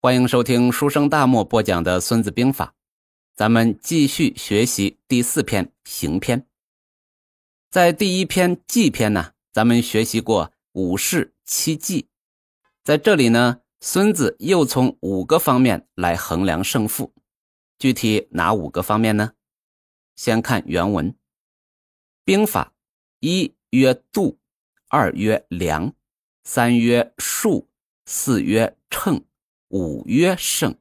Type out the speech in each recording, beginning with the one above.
欢迎收听书生大漠播讲的《孙子兵法》，咱们继续学习第四篇行篇。在第一篇计篇呢，咱们学习过五事七计，在这里呢，孙子又从五个方面来衡量胜负。具体哪五个方面呢？先看原文：兵法一曰度，二曰量，三曰数，四曰称。五曰胜，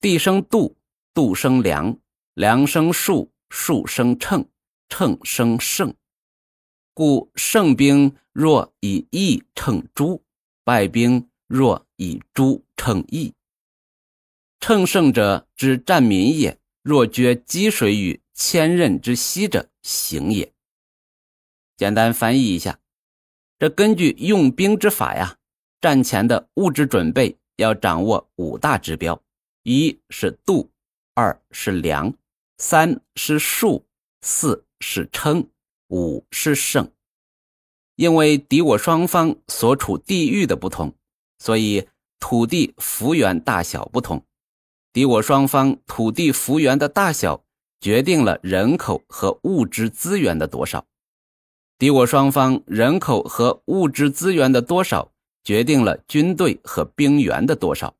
地生度，度生量，量生数，数生称，称生胜。故胜兵若以义称诸，败兵若以诸称义。乘胜者之战民也，若决积水于千仞之溪者，行也。简单翻译一下，这根据用兵之法呀，战前的物质准备。要掌握五大指标：一是度，二是量，三是数，四是称，五是胜。因为敌我双方所处地域的不同，所以土地幅员大小不同。敌我双方土地幅员的大小，决定了人口和物质资源的多少。敌我双方人口和物质资源的多少。决定了军队和兵员的多少，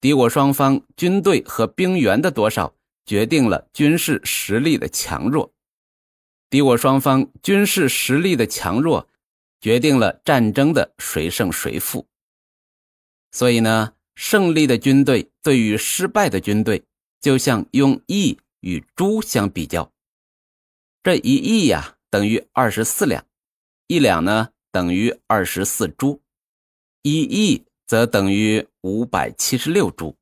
敌我双方军队和兵员的多少，决定了军事实力的强弱。敌我双方军事实力的强弱，决定了战争的谁胜谁负。所以呢，胜利的军队对于失败的军队，就像用亿与猪相比较。这一亿呀，等于二十四两，一两呢，等于二十四猪。一亿则等于五百七十六株，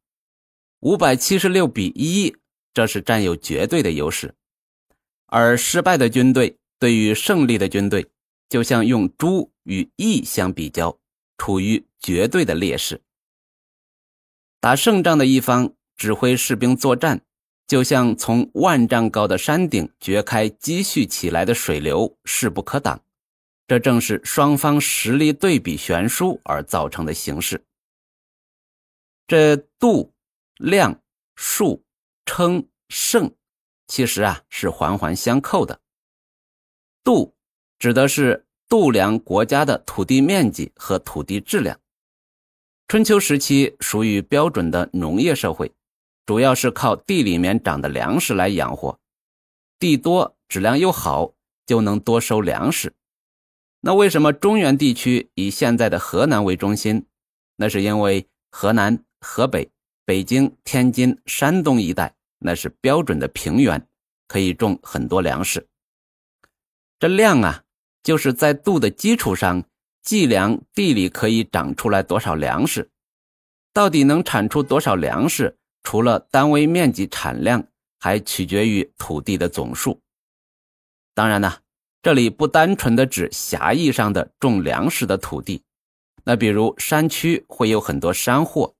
五百七十六比一，这是占有绝对的优势。而失败的军队对于胜利的军队，就像用猪与亿相比较，处于绝对的劣势。打胜仗的一方指挥士兵作战，就像从万丈高的山顶掘开积蓄起来的水流，势不可挡。这正是双方实力对比悬殊而造成的形势。这度、量、数、称、胜，其实啊是环环相扣的。度指的是度量国家的土地面积和土地质量。春秋时期属于标准的农业社会，主要是靠地里面长的粮食来养活。地多，质量又好，就能多收粮食。那为什么中原地区以现在的河南为中心？那是因为河南、河北、北京、天津、山东一带那是标准的平原，可以种很多粮食。这量啊，就是在度的基础上计量地里可以长出来多少粮食。到底能产出多少粮食？除了单位面积产量，还取决于土地的总数。当然呢。这里不单纯的指狭义上的种粮食的土地，那比如山区会有很多山货，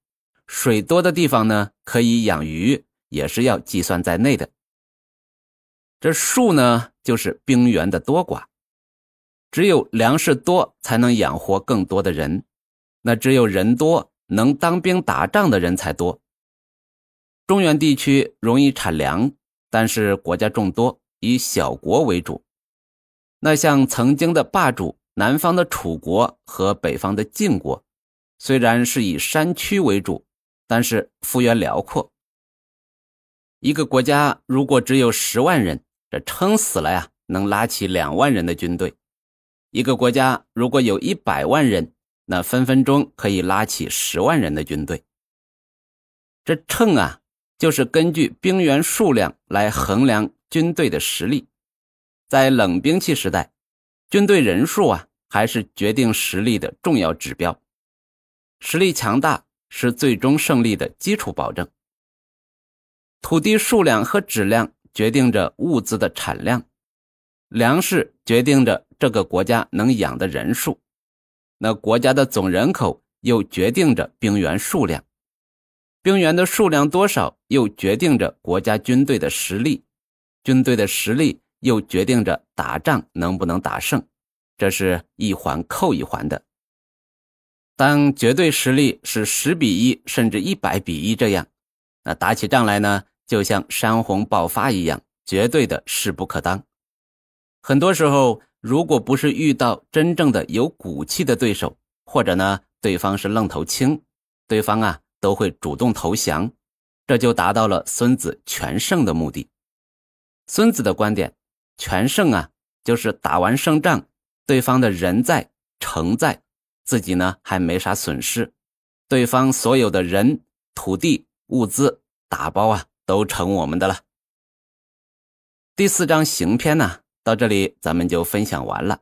水多的地方呢可以养鱼，也是要计算在内的。这数呢就是兵源的多寡，只有粮食多才能养活更多的人，那只有人多能当兵打仗的人才多。中原地区容易产粮，但是国家众多，以小国为主。那像曾经的霸主南方的楚国和北方的晋国，虽然是以山区为主，但是幅员辽阔。一个国家如果只有十万人，这撑死了呀，能拉起两万人的军队；一个国家如果有一百万人，那分分钟可以拉起十万人的军队。这秤啊，就是根据兵员数量来衡量军队的实力。在冷兵器时代，军队人数啊还是决定实力的重要指标。实力强大是最终胜利的基础保证。土地数量和质量决定着物资的产量，粮食决定着这个国家能养的人数，那国家的总人口又决定着兵员数量，兵员的数量多少又决定着国家军队的实力，军队的实力。又决定着打仗能不能打胜，这是一环扣一环的。当绝对实力是十比一甚至一百比一这样，那打起仗来呢，就像山洪爆发一样，绝对的势不可当。很多时候，如果不是遇到真正的有骨气的对手，或者呢，对方是愣头青，对方啊都会主动投降，这就达到了孙子全胜的目的。孙子的观点，全胜啊，就是打完胜仗，对方的人在城在，自己呢还没啥损失，对方所有的人、土地、物资、打包啊，都成我们的了。第四章行篇呢。到这里，咱们就分享完了。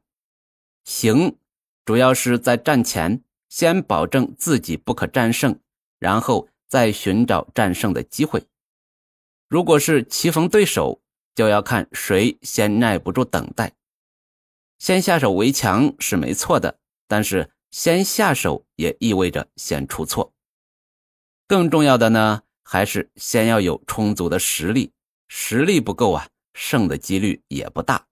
行，主要是在战前先保证自己不可战胜，然后再寻找战胜的机会。如果是棋逢对手，就要看谁先耐不住等待。先下手为强是没错的，但是先下手也意味着先出错。更重要的呢，还是先要有充足的实力，实力不够啊，胜的几率也不大。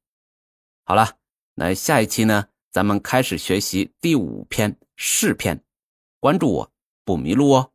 好了，那下一期呢，咱们开始学习第五篇试篇，关注我不迷路哦。